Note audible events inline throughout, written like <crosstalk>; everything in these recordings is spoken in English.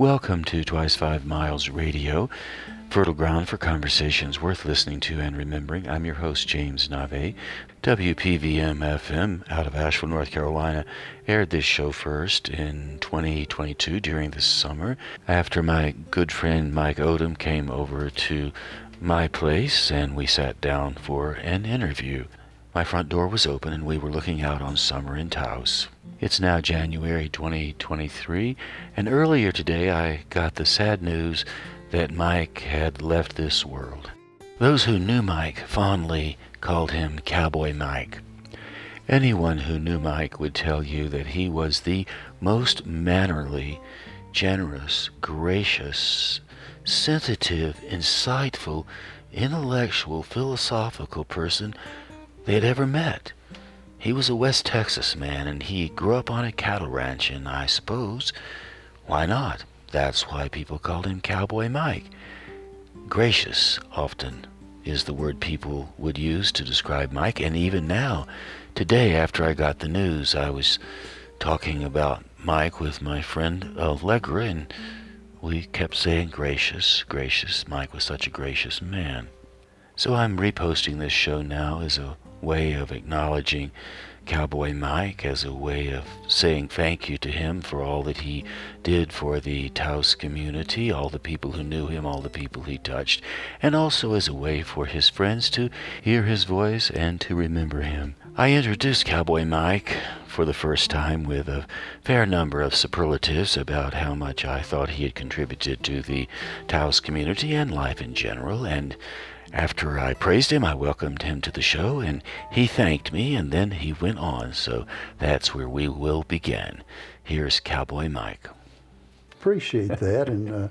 Welcome to Twice Five Miles Radio, fertile ground for conversations worth listening to and remembering. I'm your host, James Nave. WPVM FM out of Asheville, North Carolina, aired this show first in 2022 during the summer after my good friend Mike Odom came over to my place and we sat down for an interview. My front door was open and we were looking out on summer in Taos. It's now January 2023, and earlier today I got the sad news that Mike had left this world. Those who knew Mike fondly called him Cowboy Mike. Anyone who knew Mike would tell you that he was the most mannerly, generous, gracious, sensitive, insightful, intellectual, philosophical person they had ever met. He was a West Texas man, and he grew up on a cattle ranch, and I suppose, why not? That's why people called him Cowboy Mike. Gracious, often, is the word people would use to describe Mike, and even now, today, after I got the news, I was talking about Mike with my friend Allegra, and we kept saying gracious, gracious. Mike was such a gracious man. So I'm reposting this show now as a way of acknowledging Cowboy Mike, as a way of saying thank you to him for all that he did for the Taos community, all the people who knew him, all the people he touched, and also as a way for his friends to hear his voice and to remember him. I introduced Cowboy Mike for the first time with a fair number of superlatives about how much I thought he had contributed to the Taos community and life in general, and after I praised him, I welcomed him to the show, and he thanked me, and then he went on. So that's where we will begin. Here's Cowboy Mike. Appreciate that, and uh,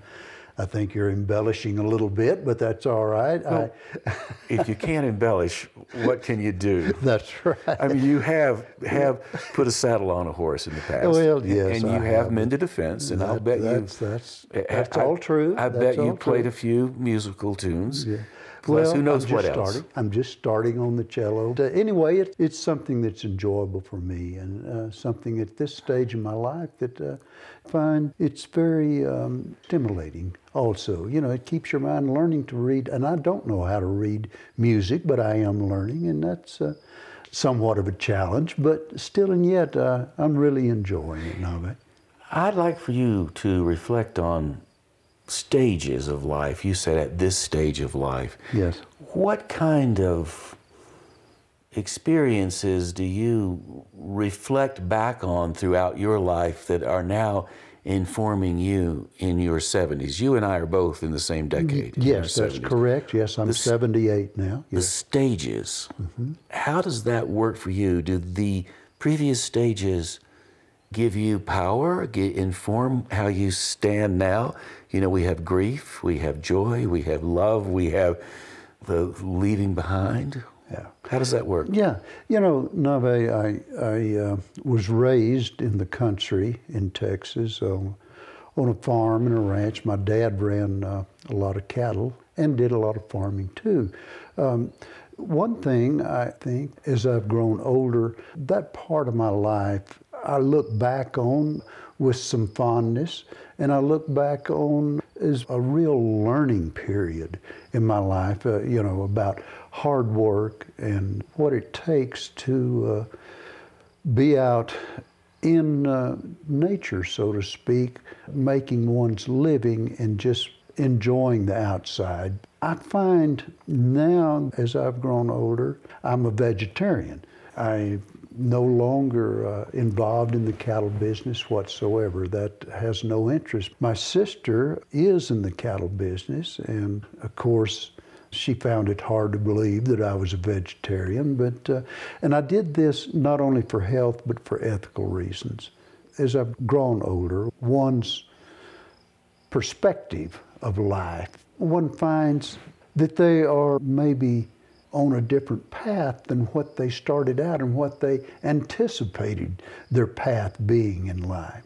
I think you're embellishing a little bit, but that's all right. Well, I, if you can't embellish, what can you do? <laughs> That's right. I mean, you have have put a saddle on a horse in the past. Well, yes, and you I have, have. mended a fence, and That- I'll bet that's, you. that's, that's I- all true. I That's bet you played true. a few musical tunes. Yeah. Plus, well, who knows I'm what just else? Starting. I'm just starting on the cello. Uh, Anyway, it, it's something that's enjoyable for me and uh, something at this stage in my life that uh, I find it's very um, stimulating also. You know, it keeps your mind learning to read. And I don't know how to read music, but I am learning, and that's uh, somewhat of a challenge. But still and yet, uh, I'm really enjoying it, Nave. I'd like for you to reflect on stages of life. You said at this stage of life. Yes. What kind of experiences do you reflect back on throughout your life that are now informing you in your 70s? You and I are both in the same decade. Yes, that's 70s. correct. Yes, I'm 78 now. The Yes. stages, mm-hmm. how does that work for you? Do the previous stages give you power, get, inform how you stand now? You know, we have grief, we have joy, we have love, we have the leaving behind. Yeah. How does that work? Yeah, you know, Nave, I, I uh, was raised in the country in Texas uh, on a farm and a ranch. My dad ran uh, a lot of cattle and did a lot of farming too. Um, one thing I think as I've grown older, that part of my life I look back on with some fondness, and I look back on as a real learning period in my life, uh, you know, about hard work and what it takes to uh, be out in uh, nature, so to speak, making one's living and just enjoying the outside. I find now, as I've grown older, I'm a vegetarian. I no longer uh, involved in the cattle business whatsoever. That has no interest. My sister is in the cattle business, and of course, she found it hard to believe that I was a vegetarian. But uh, and I did this not only for health but for ethical reasons. As I've grown older, one's perspective of life, one finds that they are maybe on a different path than what they started out and what they anticipated their path being in life.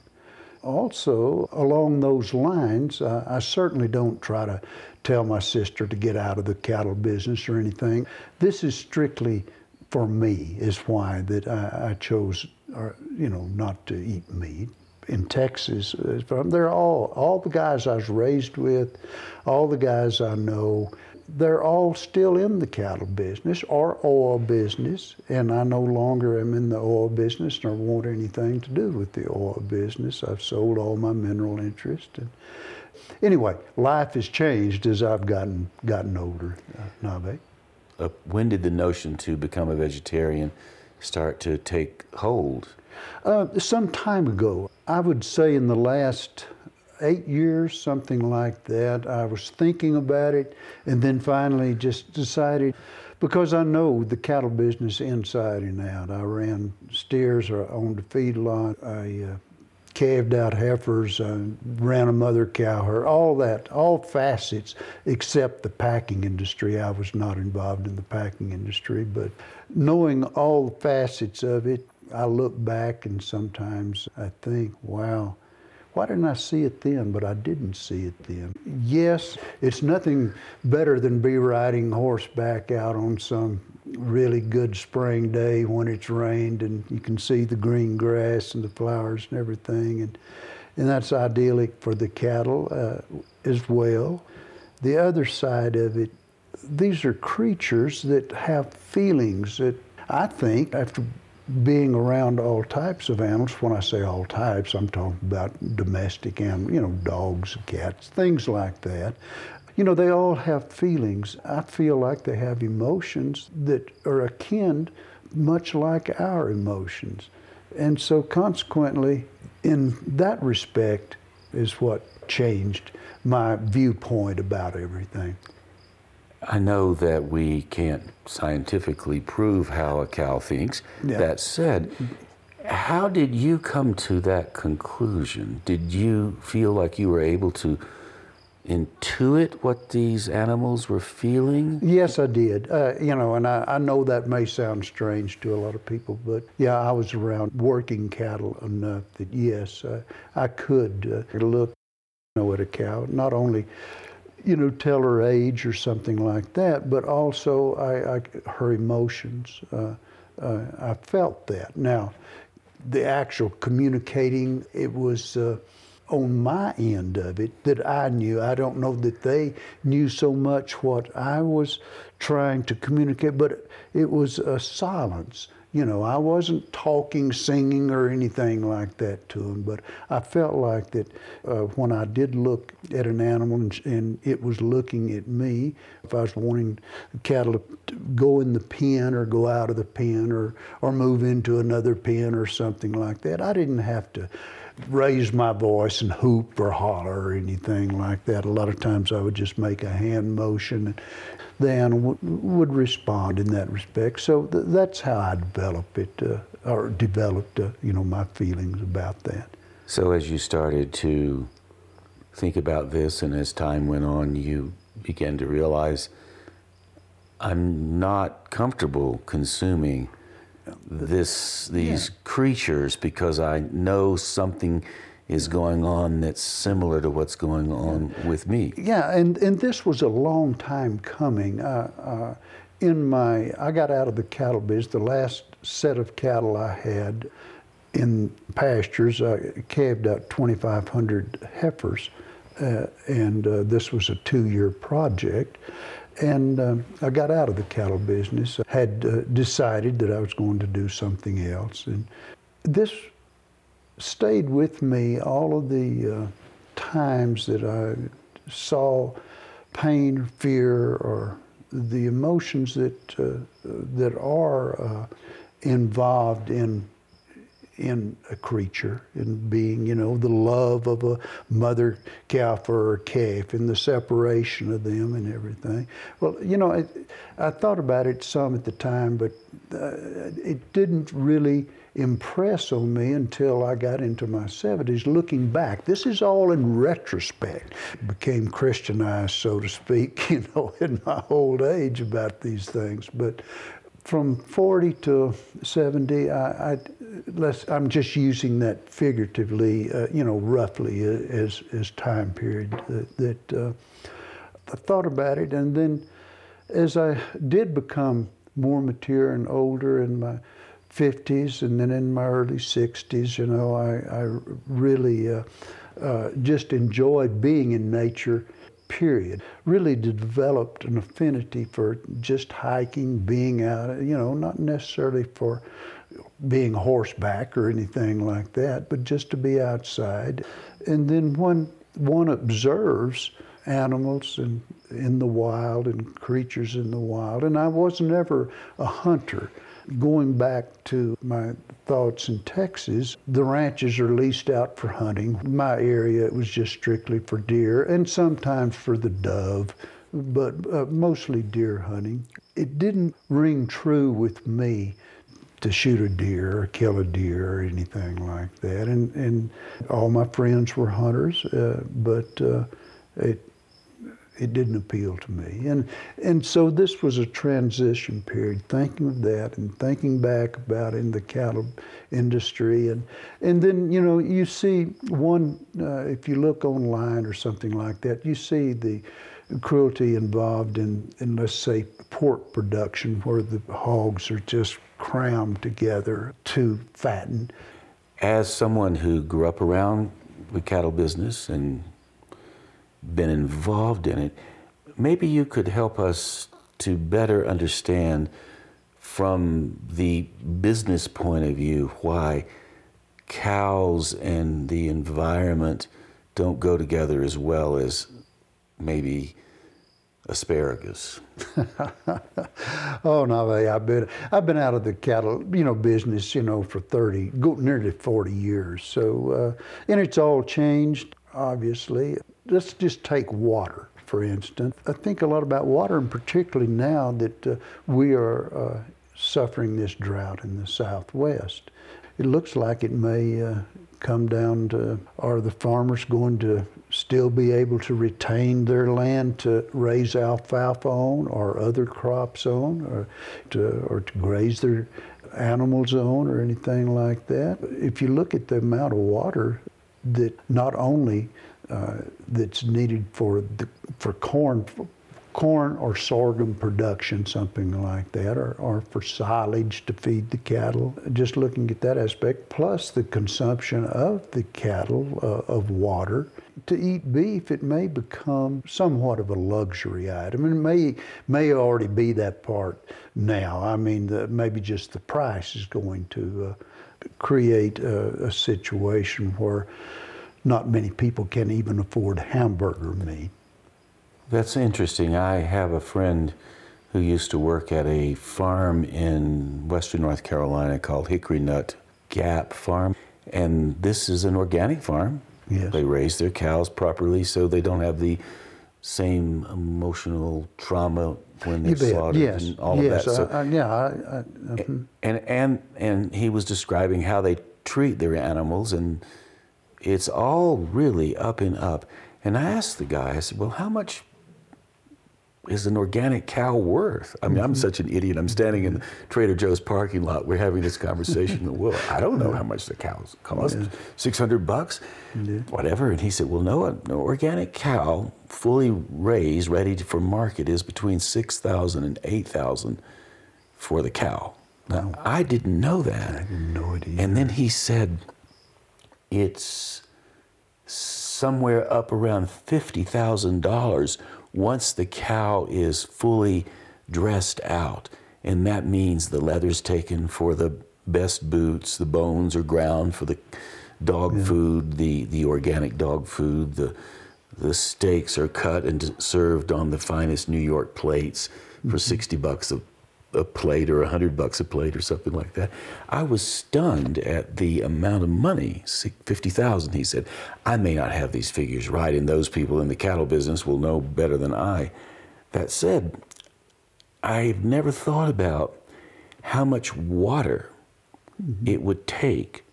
Also, along those lines, uh, I certainly don't try to tell my sister to get out of the cattle business or anything. This is strictly for me, is why that I, I chose, or, you know, not to eat meat. in Texas. uh, they're all all the guys I was raised with, all the guys I know. They're all still in the cattle business or oil business, and I no longer am in the oil business nor want anything to do with the oil business. I've sold all my mineral interest, and anyway, life has changed as I've gotten gotten older. Uh, Nave. Uh, when did the notion to become a vegetarian start to take hold? Uh, some time ago, I would say in the last eight years, something like that, I was thinking about it and then finally just decided because I know the cattle business inside and out. I ran steers, I owned a feedlot, I uh, calved out heifers, I ran a mother cow herd, all that, all facets except the packing industry. I was not involved in the packing industry, but knowing all the facets of it, I look back and sometimes I think, wow, why didn't I see it then? But I didn't see it then. Yes, it's nothing better than be riding horseback out on some really good spring day when it's rained and you can see the green grass and the flowers and everything. And, and that's idyllic for the cattle uh, as well. The other side of it, these are creatures that have feelings that I think after being around all types of animals, when I say all types, I'm talking about domestic animals, you know, dogs, cats, things like that. You know, they all have feelings. I feel like they have emotions that are akin, much like our emotions. And so, consequently, in that respect, is what changed my viewpoint about everything. I know that we can't scientifically prove how a cow thinks. Yeah. That said, how did you come to that conclusion? Did you feel like you were able to intuit what these animals were feeling? Yes, I did. Uh, you know, and I, I know that may sound strange to a lot of people, but yeah, I was around working cattle enough that yes, uh, I could uh, look you know, at a cow, not only you know tell her age or something like that, but also I, I her emotions. Uh, uh, I felt that. Now, the actual communicating, it was uh, on my end of it that I knew. I don't know that they knew so much what I was trying to communicate, but it was a silence. You know, I wasn't talking, singing, or anything like that to them, but I felt like that uh, when I did look at an animal and, and it was looking at me, if I was wanting cattle to go in the pen or go out of the pen or, or move into another pen or something like that, I didn't have to raise my voice and hoop or holler or anything like that. A lot of times I would just make a hand motion and the animal would respond in that respect. So th- that's how I developed it, uh, or developed, uh, you know, my feelings about that. So, as you started to think about this, and as time went on, you began to realize I'm not comfortable consuming this these creatures because I know something is going on that's similar to what's going on with me. Yeah, and, and this was a long time coming. Uh, uh, in my, I got out of the cattle business. The last set of cattle I had in pastures, I calved out 2,500 heifers, uh, and uh, this was a two-year project. And um, I got out of the cattle business. I had uh, decided that I was going to do something else, and this stayed with me all of the uh, times that I saw pain, fear, or the emotions that uh, that are uh, involved in in a creature, in being, you know, the love of a mother cow for a calf, and the separation of them and everything. Well, you know, I, I thought about it some at the time, but uh, it didn't really impress on me until I got into my 70s. Looking back, this is all in retrospect. Became Christianized, so to speak, <laughs> you know, in my old age about these things. But from 40 to 70, I, I let's, I'm just using that figuratively, uh, you know, roughly uh, as, as time period that, that uh, I thought about it. And then as I did become more mature and older in my 50s and then in my early 60s, you know, I, I really uh, uh, just enjoyed being in nature, period. Really developed an affinity for just hiking, being out, you know, not necessarily for being horseback or anything like that, but just to be outside. And then when one observes animals and in the wild and creatures in the wild, and I was never a hunter. Going back to my thoughts in Texas, the ranches are leased out for hunting. My area it was just strictly for deer and sometimes for the dove, but uh, mostly deer hunting. It didn't ring true with me to shoot a deer or kill a deer or anything like that. And, and all my friends were hunters, uh, but uh, it, it didn't appeal to me. And, and so this was a transition period, thinking of that and thinking back about in the cattle industry. And, and then, you know, you see one, uh, if you look online or something like that, you see the cruelty involved in, in let's say, pork production where the hogs are just crammed together to fatten. As someone who grew up around the cattle business and been involved in it, maybe you could help us to better understand from the business point of view why cows and the environment don't go together as well as maybe asparagus. <laughs> oh no, I've been I've been out of the cattle you know business you know for thirty, nearly forty years. So uh, and it's all changed obviously. Let's just take water for instance. I think a lot about water, and particularly now that uh, we are uh, suffering this drought in the Southwest. It looks like it may uh, come down to are the farmers going to still be able to retain their land to raise alfalfa on or other crops on or to, or to graze their animals on or anything like that. If you look at the amount of water that not only uh, that's needed for the, for corn corn or sorghum production, something like that, or, or for silage to feed the cattle. Just looking at that aspect, plus the consumption of the cattle uh, of water. To eat beef, it may become somewhat of a luxury item, and it may may already be that part now. I mean, the, maybe just the price is going to uh, create a, a situation where not many people can even afford hamburger meat. That's interesting. I have a friend who used to work at a farm in western North Carolina called Hickory Nut Gap Farm. And this is an organic farm. Yes. They raise their cows properly so they don't have the same emotional trauma when they're slaughtered yes. and all yes. of that. So, yeah, I, I, uh-huh. and, and, and he was describing how they treat their animals, and it's all really up and up. And I asked the guy, I said, Well, how much is an organic cow worth? I mean, I'm mm-hmm. such an idiot. I'm standing in Trader Joe's parking lot. We're having this conversation. well, I don't know how much the cows cost. Yeah. 600 bucks? Yeah. Whatever. And he said, well, no, an organic cow, fully raised, ready for market, is between 6000 and 8000 for the cow. Now, wow. I didn't know that. I had no idea. And then he said, it's somewhere up around $50,000 once the cow is fully dressed out, and that means the leather's taken for the best boots, the bones are ground for the dog yeah. food, the, the organic dog food, the the steaks are cut and served on the finest New York plates for mm-hmm. 60 bucks a, a plate or a 100 bucks a plate or something like that. I was stunned at the amount of money, 50,000 he said. I may not have these figures right and those people in the cattle business will know better than I. That said, I've never thought about how much water mm-hmm. it would take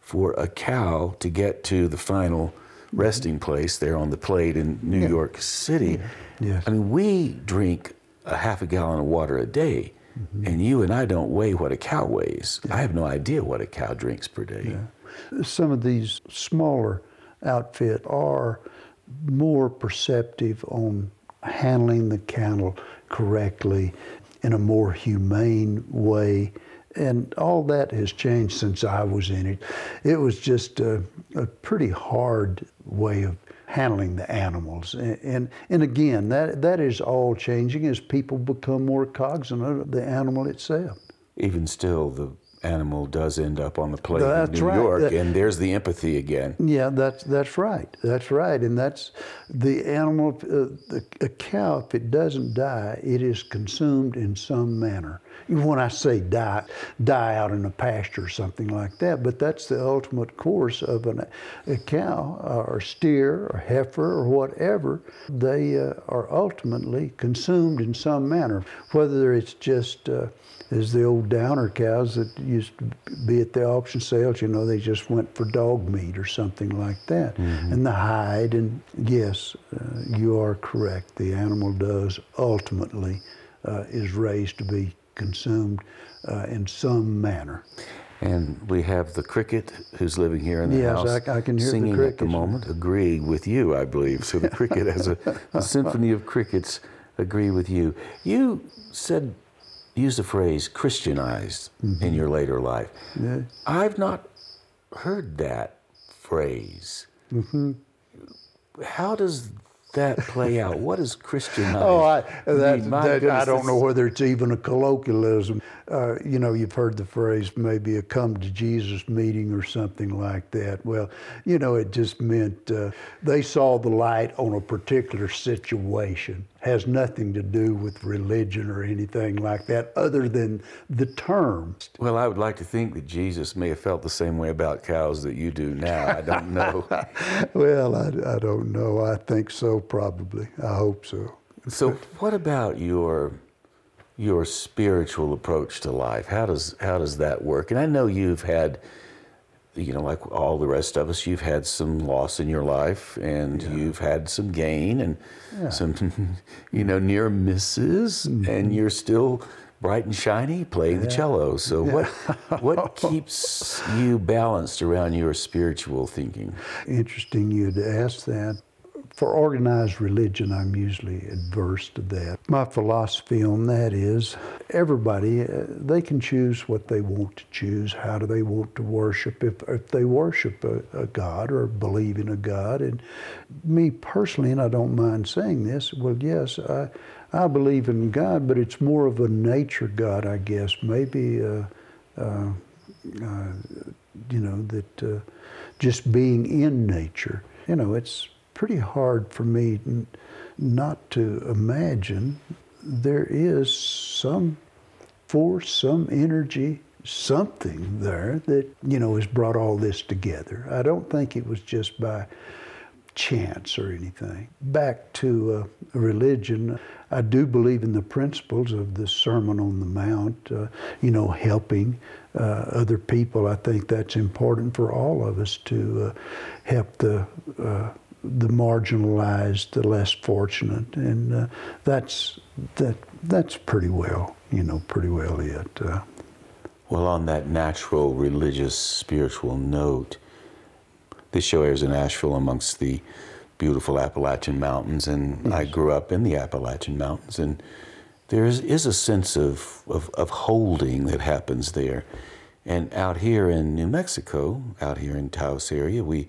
for a cow to get to the final mm-hmm. resting place there on the plate in New yeah. York City. Yeah. Yes. I mean, we drink a half a gallon of water a day, mm-hmm. and you and I don't weigh what a cow weighs. Yeah. I have no idea what a cow drinks per day. Yeah. Some of these smaller outfit are more perceptive on handling the cattle correctly in a more humane way and all that has changed since I was in it. It was just a, a pretty hard way of handling the animals. And, and, and again, that, that is all changing as people become more cognizant of the animal itself. Even still, the animal does end up on the plate That's in New right. York, That- and there's the empathy again. Yeah, that's that's right. That's right, and that's the animal. Uh, the, a cow, if it doesn't die, it is consumed in some manner. When I say die, die out in a pasture or something like that. But that's the ultimate course of an, a cow or steer or heifer or whatever. They uh, are ultimately consumed in some manner, whether it's just. Uh, as the old downer cows that used to be at the auction sales, you know, they just went for dog meat or something like that. And the hide, and yes, uh, you are correct. The animal does ultimately uh, is raised to be consumed uh, in some manner. And we have the cricket who's living here in the Yes, house, I- I can hear the singing at the moment, agree with you, I believe. So the cricket has a, <laughs> a symphony of crickets agree with you. You said, used the phrase Christianized Mm-hmm. in your later life. Yeah. I've not heard that phrase. Mm-hmm. How does that play out? <laughs> What is Christianized? Oh, I, that, mean, that- I don't know whether it's even a colloquialism. Uh, you know, you've heard the phrase maybe a come to Jesus meeting or something like that. Well, you know, it just meant uh, they saw the light on a particular situation. Has nothing to do with religion or anything like that, other than the term. Well, I would like to think that Jesus may have felt the same way about cows that you do now. I don't <laughs> know. Well, I, I don't know. I think so, probably. I hope so. so, what about your your spiritual approach to life? How does how does that work? And I know you've had, you know, like all the rest of us, you've had some loss in your life, and you've had some gain and some, <laughs> you know, near misses, mm-hmm. and you're still bright and shiny playing the cello. So, what what <laughs> keeps you balanced around your spiritual thinking? Interesting you'd ask that. For organized religion, I'm usually adverse to that. My philosophy on that is everybody, uh, they can choose what they want to choose. How do they want to worship? If, if they worship a, a God or believe in a God, and me personally, and I don't mind saying this, well, yes, I, I believe in God, but it's more of a nature God, I guess. Maybe. Uh, uh, uh, you know, that uh, just being in nature, you know, it's pretty hard for me not to imagine there is some force, some energy, something there that, you know, has brought all this together. I don't think it was just by chance or anything. Back to uh, religion, I do believe in the principles of the Sermon on the Mount, uh, you know, helping uh, other people. I think that's important for all of us to uh, help the uh, the marginalized, the less fortunate, and uh, that's that that's pretty well, you know, pretty well it. Uh, Well, on that natural, religious, spiritual note, this show airs in Asheville amongst the beautiful Appalachian Mountains, and I grew up in the Appalachian Mountains, and there is, is a sense of, of, of holding that happens there. And out here in New Mexico, out here in Taos area, we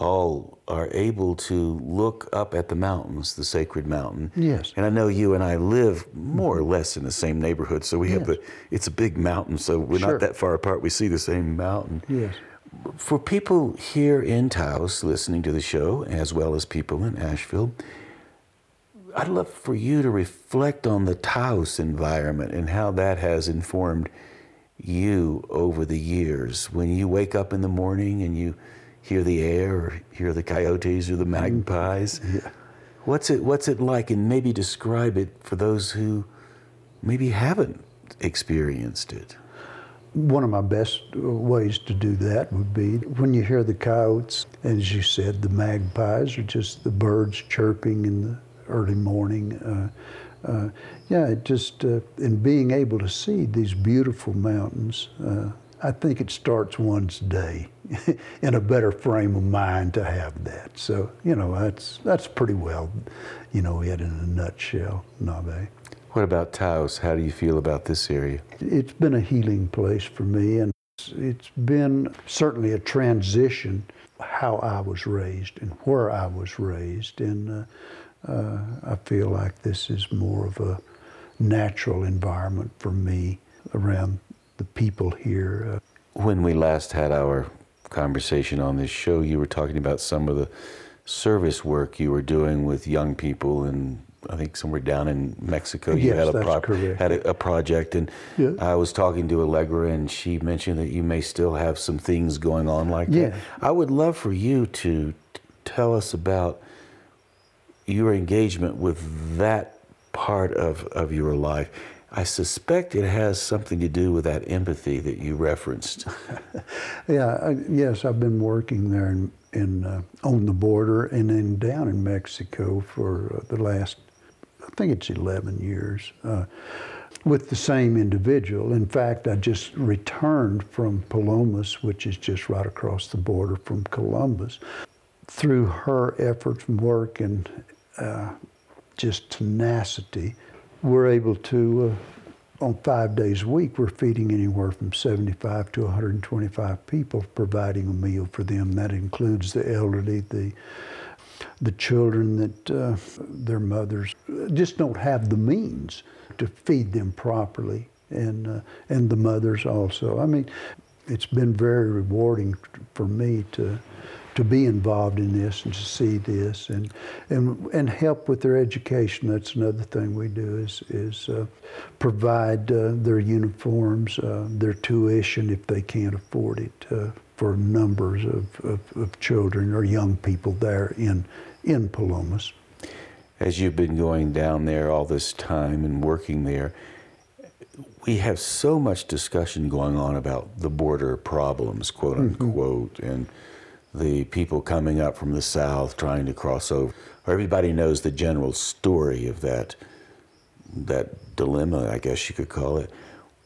all are able to look up at the mountains, the sacred mountain. Yes. And I know you and I live more or less in the same neighborhood, so we have Yes. a, it's a big mountain, so we're Sure. not that far apart. We see the same mountain. yes. For people here in Taos listening to the show, as well as people in Asheville, I'd love for you to reflect on the Taos environment and how that has informed you over the years. When you wake up in the morning and you hear the air or hear the coyotes or the magpies, Yeah. what's it what's it like? And maybe describe it for those who maybe haven't experienced it. One of my best ways to do that would be when you hear the coyotes, as you said, the magpies are just the birds chirping in the early morning. Uh, uh, yeah, it just uh, in being able to see these beautiful mountains, uh, I think it starts one's day <laughs> in a better frame of mind to have that. So you know, that's that's pretty well, you know, it in a nutshell, Nave. What about Taos? How do you feel about this area? It's been a healing place for me, and it's been certainly a transition how I was raised and where I was raised. And uh, uh, I feel like this is more of a natural environment for me around the people here. Uh, when we last had our conversation on this show, you were talking about some of the service work you were doing with young people and I think somewhere down in Mexico. You yes, had a pro- had a, a project, and yeah. I was talking to Allegra, and she mentioned that you may still have some things going on like yeah. that. I would love for you to tell us about your engagement with that part of, of your life. I suspect it has something to do with that empathy that you referenced. <laughs> yeah, I, yes, I've been working there in, in uh, on the border and then down in Mexico for uh, the last, I think it's 11 years, uh, with the same individual. In fact, I just returned from Palomas, which is just right across the border from Columbus. Through her efforts and work and uh, just tenacity, we're able to, uh, on five days a week, we're feeding anywhere from 75 to 125 people, providing a meal for them. That includes the elderly, the the children that uh, their mothers just don't have the means to feed them properly, and uh, and the mothers also. I mean, it's been very rewarding for me to to be involved in this and to see this and and and help with their education. That's another thing we do is is uh, provide uh, their uniforms, uh, their tuition if they can't afford it uh, for numbers of, of, of, children or young people there in in Palomas. As you've been going down there all this time and working there, we have so much discussion going on about the border problems, quote mm-hmm. unquote, mm-hmm. and the people coming up from the south trying to cross over. Everybody knows the general story of that that dilemma, I guess you could call it.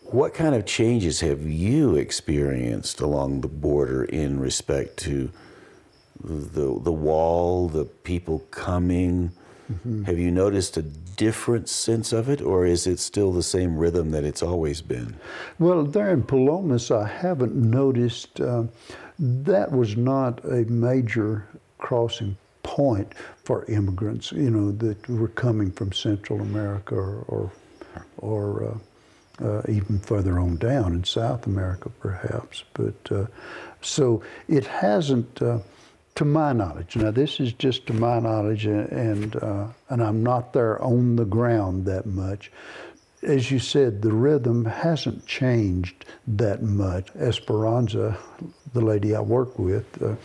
What kind of changes have you experienced along the border in respect to the the wall, the people coming? Mm-hmm. Have you noticed a different sense of it, or is it still the same rhythm that it's always been? Well, there in Palomas, I haven't noticed. Uh, that was not a major crossing point for immigrants, you know, that were coming from Central America or, or, or uh, uh, even further on down in South America, perhaps. But uh, so it hasn't, uh, to my knowledge. Now, this is just to my knowledge, and uh, and I'm not there on the ground that much as you said, the rhythm hasn't changed that much. Esperanza, the lady I work with, uh,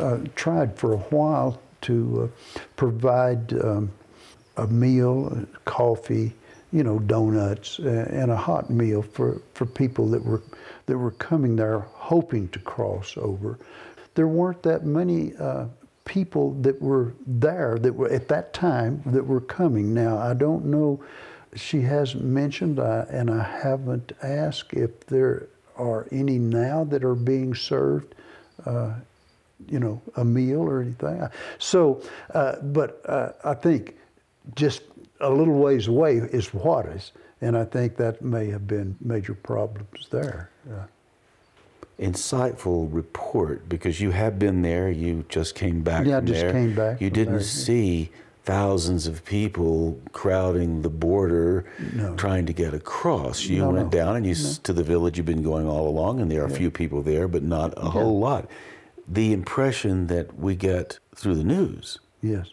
uh, tried for a while to uh, provide um, a meal, coffee, you know, donuts, and a hot meal for, for people that were that were coming there hoping to cross over. There weren't that many people that were there that were at that time that were coming. Now I don't know she hasn't mentioned, and I haven't asked if there are any now that are being served, uh, you know, a meal or anything. So, uh, but uh, I think just a little ways away is Juarez, and I think that may have been major problems there. Insightful report because you have been there. You just came back. Yeah, I just there. came back. You didn't there. see thousands of people crowding the border no. trying to get across. You no, went no. down and you to the village you've been going all along and there are a few people there but not a yeah. whole lot. The impression that we get through the news. Yes.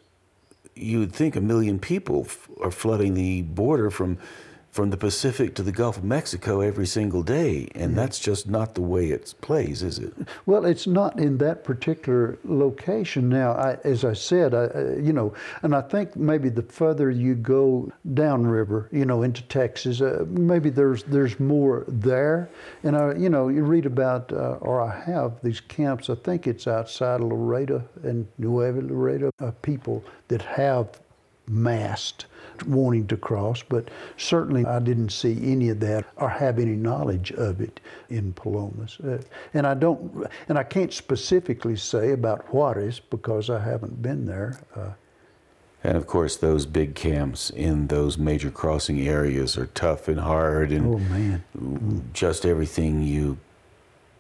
You would think a million people f- are flooding the border from from the Pacific to the Gulf of Mexico every single day, and yeah. that's just not the way it plays, is it? Well, it's not in that particular location. Now, I, as I said, I, you know, and I think maybe the further you go downriver, you know, into Texas, uh, maybe there's there's more there. And I, you know, you read about, uh, or I have these camps. I think it's outside of Laredo and Nuevo Laredo. Uh, people that have massed wanting to cross, but certainly I didn't see any of that or have any knowledge of it in Palomas. Uh, and I don't, and I can't specifically say about Juarez because I haven't been there. Uh, And of course, those big camps in those major crossing areas are tough and hard and Oh man. just everything you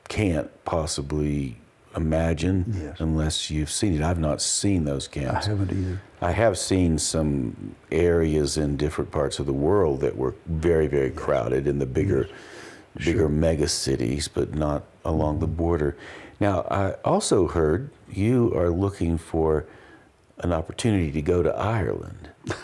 can't possibly imagine Yes. unless you've seen it. I've not seen those camps. I haven't either. I have seen some areas in different parts of the world that were very, very crowded in the bigger, bigger mega cities, but not along the border. Now, I also heard you are looking for an opportunity to go to Ireland. <laughs>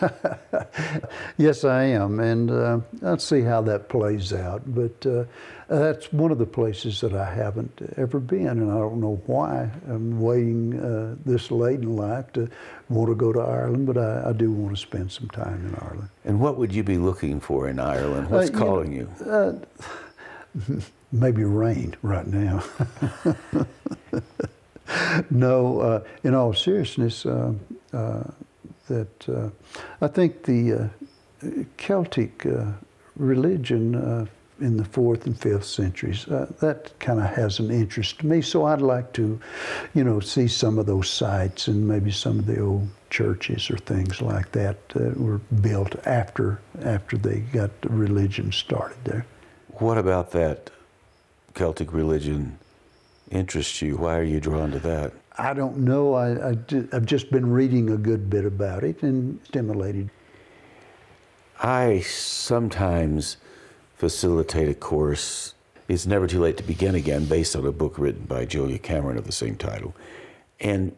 Yes, I am, and uh, let's see how that plays out. But uh, that's one of the places that I haven't ever been, and I don't know why. I'm waiting uh, this late in life to want to go to Ireland, but I, I do want to spend some time in Ireland. And what would you be looking for in Ireland? What's Uh, you know, calling you? <laughs> Maybe rain right now. <laughs> <laughs> no, uh, in all seriousness, uh, uh, that uh, I think the uh, Celtic religion in the fourth and fifth centuries uh, that kind of has an interest to me. So I'd like to, you know, see some of those sites and maybe some of the old churches or things like that that were built after after they got the religion started there. What about that Celtic religion interests you? Why are you drawn to that? I don't know. I, I, I've just been reading a good bit about it and stimulated. I sometimes facilitate a course. It's never too late to begin again, based on a book written by Julia Cameron of the same title, and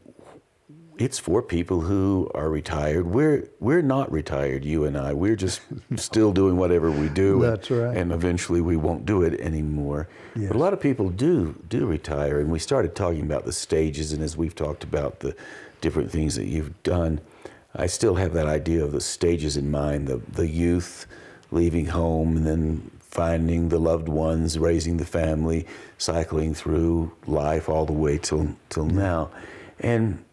it's for people who are retired. We're we're not retired, you and I. We're just <laughs> still doing whatever we do. That's right. And eventually we won't do it anymore. Yes. But a lot of people do do retire, and we started talking about the stages, and as we've talked about the different things that you've done, I still have that idea of the stages in mind: the the youth, leaving home, and then finding the loved ones, raising the family, cycling through life all the way till till now, and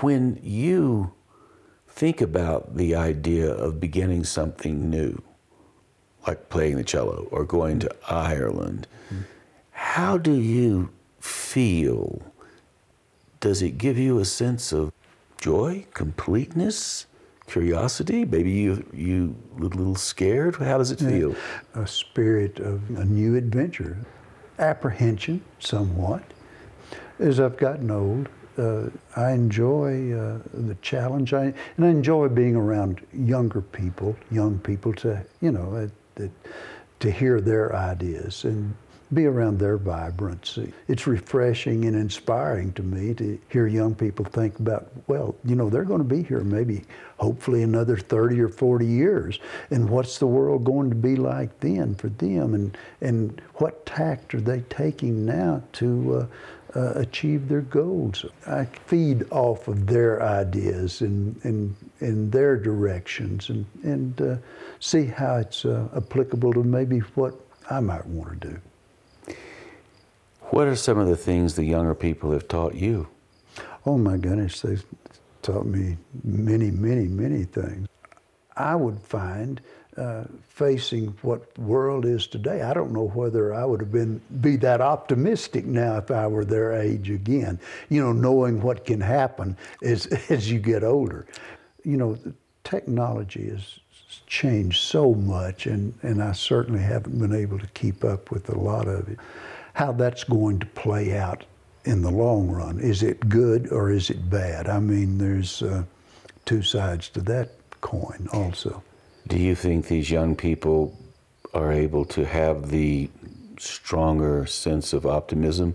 when you think about the idea of beginning something new, like playing the cello or going to Ireland, how do you feel? Does it give you a sense of joy, completeness, curiosity? Maybe you you a little scared. How does it feel? a spirit of a new adventure, apprehension somewhat. As I've gotten old, uh, I enjoy uh, the challenge, I, and I enjoy being around younger people, young people to you know uh, to hear their ideas and be around their vibrancy. It's refreshing and inspiring to me to hear young people think about, well, you know, they're going to be here maybe, hopefully, another 30 or 40 years. And what's the world going to be like then for them? And, and what tact are they taking now to uh, uh, achieve their goals? I feed off of their ideas and, and, and their directions and, and uh, see how it's uh, applicable to maybe what I might want to do. What are some of the things the younger people have taught you? Oh my goodness, they've taught me many, many, many things. I would find uh, facing what world is today, I don't know whether I would have been be that optimistic now if I were their age again. You know, knowing what can happen as <laughs> as you get older. You know, the technology has changed so much, and and I certainly haven't been able to keep up with a lot of it. How that's going to play out in the long run. Is it good or is it bad? I mean, there's uh, two sides to that coin also. Do you think these young people are able to have the stronger sense of optimism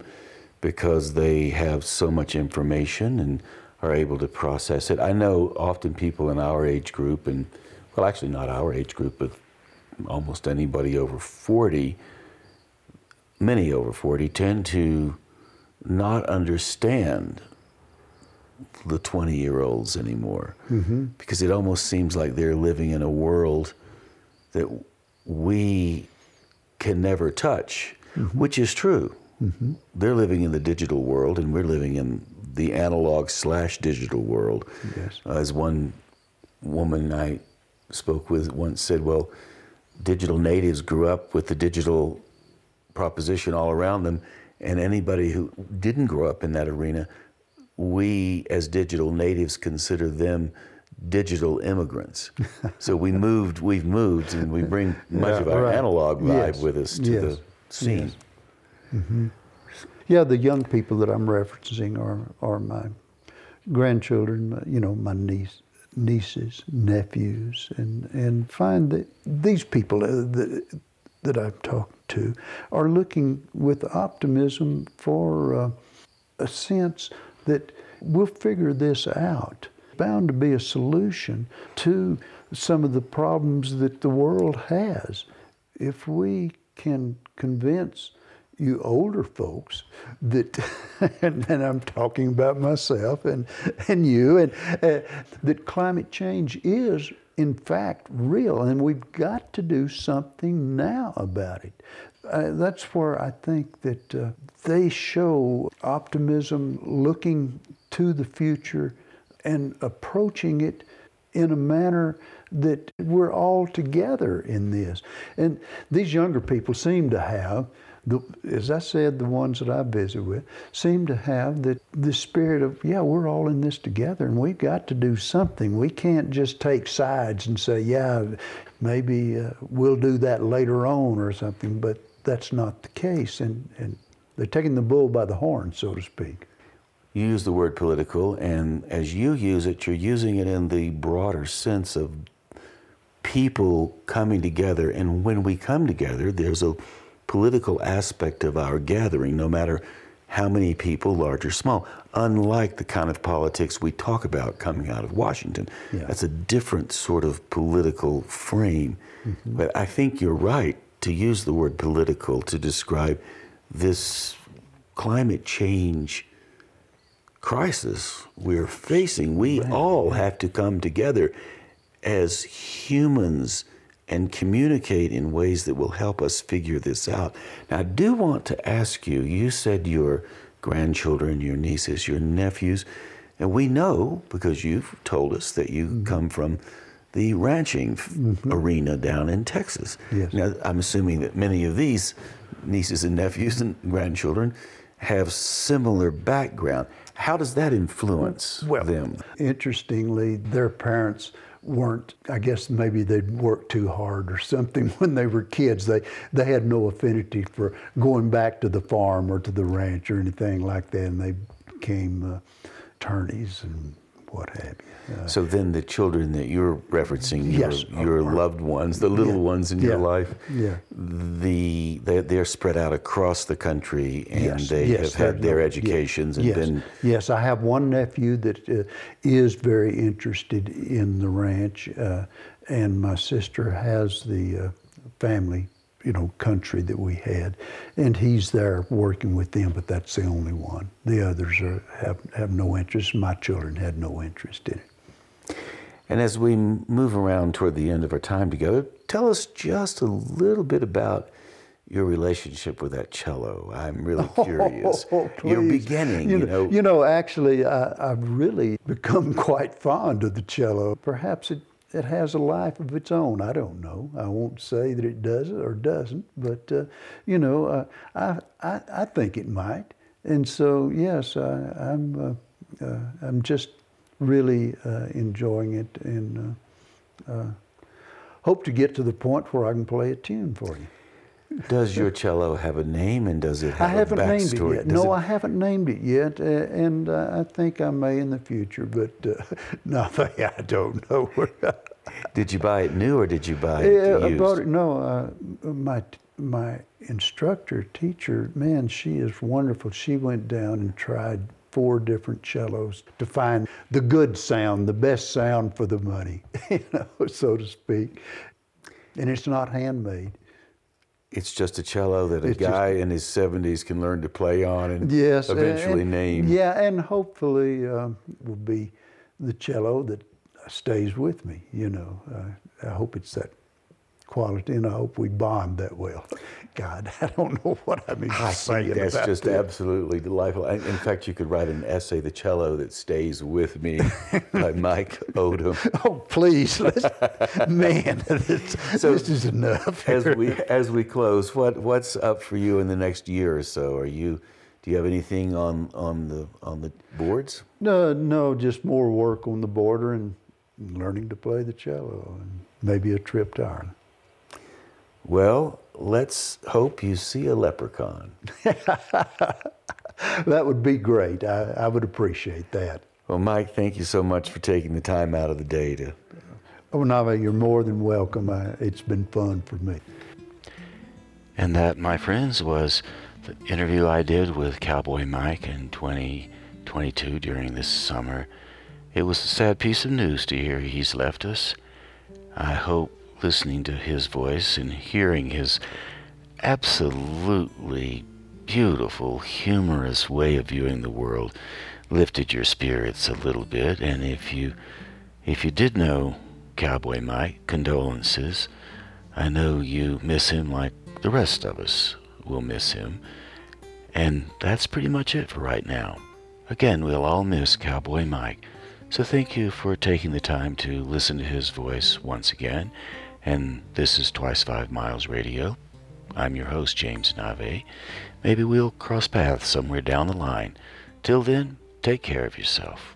because they have so much information and are able to process it? I know often people in our age group, and well, actually not our age group, but almost anybody over 40, many over 40, tend to not understand the 20 year olds anymore mm-hmm. because it almost seems like they're living in a world that we can never touch, mm-hmm. which is true. Mm-hmm. They're living in the digital world and we're living in the analog slash digital world. Yes. Uh, as one woman I spoke with once said, well, digital natives grew up with the digital proposition all around them, and anybody who didn't grow up in that arena we as digital natives consider them digital immigrants. <laughs> so we moved, we've moved, and we bring much Yeah, of our right. analog vibe Yes, with us to yes, the scene. yes. Yeah, the young people that I'm referencing are, are my grandchildren, you know, my niece, nieces, nephews, and, and find that these people that, that I've talked to are looking with optimism for uh, a sense that we'll figure this out. Bound to be a solution to some of the problems that the world has. If we can convince you older folks that, <laughs> and, and I'm talking about myself and, and you, and uh, that climate change is in fact real, and we've got to do something now about it. Uh, that's where I think that uh, they show optimism, looking to the future, and approaching it in a manner that we're all together in this. And these younger people seem to have, the, as I said, the ones that I visit with, seem to have the, the spirit of, yeah, we're all in this together and we've got to do something. We can't just take sides and say, yeah, maybe uh, we'll do that later on or something, but that's not the case. And, and they're taking the bull by the horn, so to speak. You use the word political, and as you use it, you're using it in the broader sense of people coming together. And when we come together, there's a political aspect of our gathering, no matter how many people, large or small, unlike the kind of politics we talk about coming out of Washington. Yeah. That's a different sort of political frame. Mm-hmm. But I think you're right to use the word political to describe this climate change crisis we're facing. We all have to come together as humans and communicate in ways that will help us figure this out. Now, I do want to ask you you said your grandchildren, your nieces, your nephews, and we know because you've told us that you mm-hmm. come from the ranching f- mm-hmm. arena down in Texas. Yes. Now, I'm assuming that many of these nieces and nephews and grandchildren have similar background. How does that influence them? Interestingly, their parents weren't, I guess maybe they'd worked too hard or something <laughs> when they were kids. They, they had no affinity for going back to the farm or to the ranch or anything like that, and they became uh, attorneys and what have you. Uh, So then the children that you're referencing, Yes. your, your loved ones, the little Yeah. ones in your life, Yeah. the they're, they're spread out across the country and Yes, they yes, have had their yeah, educations and yes, been Yes, I have one nephew that uh, is very interested in the ranch, uh, and my sister has the uh, family, you know, country that we had, and he's there working with them. But that's the only one. The others are, have have no interest. My children had no interest in it. And as we move around toward the end of our time together, tell us just a little bit about your relationship with that cello. I'm really <laughs> oh, curious. Oh, your beginning, you you know, you know, actually, I, I've really become <laughs> quite fond of the cello. Perhaps it, it has a life of its own. I don't know. I won't say that it does or doesn't, but uh, you know, uh, I, I I think it might. And so, yes, I, I'm uh, uh, I'm just really uh, enjoying it and hope to get to the point where I can play a tune for you. Does your cello have a name and does it have I haven't a named it backstory? yet. Does No, it- I haven't named it yet, uh, and uh, I think I may in the future. But uh, <laughs> no, <laughs> I don't know. <laughs> Did you buy it new or did you buy it yeah, I bought it. No, uh, my my instructor, teacher, man, she is wonderful. She went down and tried four different cellos to find the good sound, the best sound for the money, you know, so to speak. And it's not handmade. It's just a cello that a It's just- guy in his 70s can learn to play on and Yes, eventually and- name. Yeah, and hopefully um, will be the cello that stays with me. You know, uh, I hope it's that quality, and I hope we bond that well. God, I don't know what I'm even I saying think that's just that. absolutely delightful. In in fact, you could write an essay, "The Cello That Stays with Me," by <laughs> Mike Odom. Oh, please, <laughs> man, this, So, this is enough. As we as we close, what what's up for you in the next year or so? Are you Do you have anything on, on the on the boards? No, no, just more work on the border and learning to play the cello, and maybe a trip to Ireland. Well, let's hope you see a leprechaun. <laughs> That would be great. I, I would appreciate that. Well, Mike, thank you so much for taking the time out of the day to. Oh, Nave, you're more than welcome. I, it's been fun for me. And that, my friends, was the interview I did with Cowboy Mike in 2022 during this summer. It was a sad piece of news to hear he's left us. I hope listening to his voice and hearing his absolutely beautiful, humorous way of viewing the world lifted your spirits a little bit. And if you if you did know Cowboy Mike, condolences. I know you miss him like the rest of us will miss him. And that's pretty much it for right now. Again, we'll all miss Cowboy Mike. So thank you for taking the time to listen to his voice once again. And this is Twice Five Miles Radio. I'm your host, James Nave. Maybe we'll cross paths somewhere down the line. Till then, take care of yourself.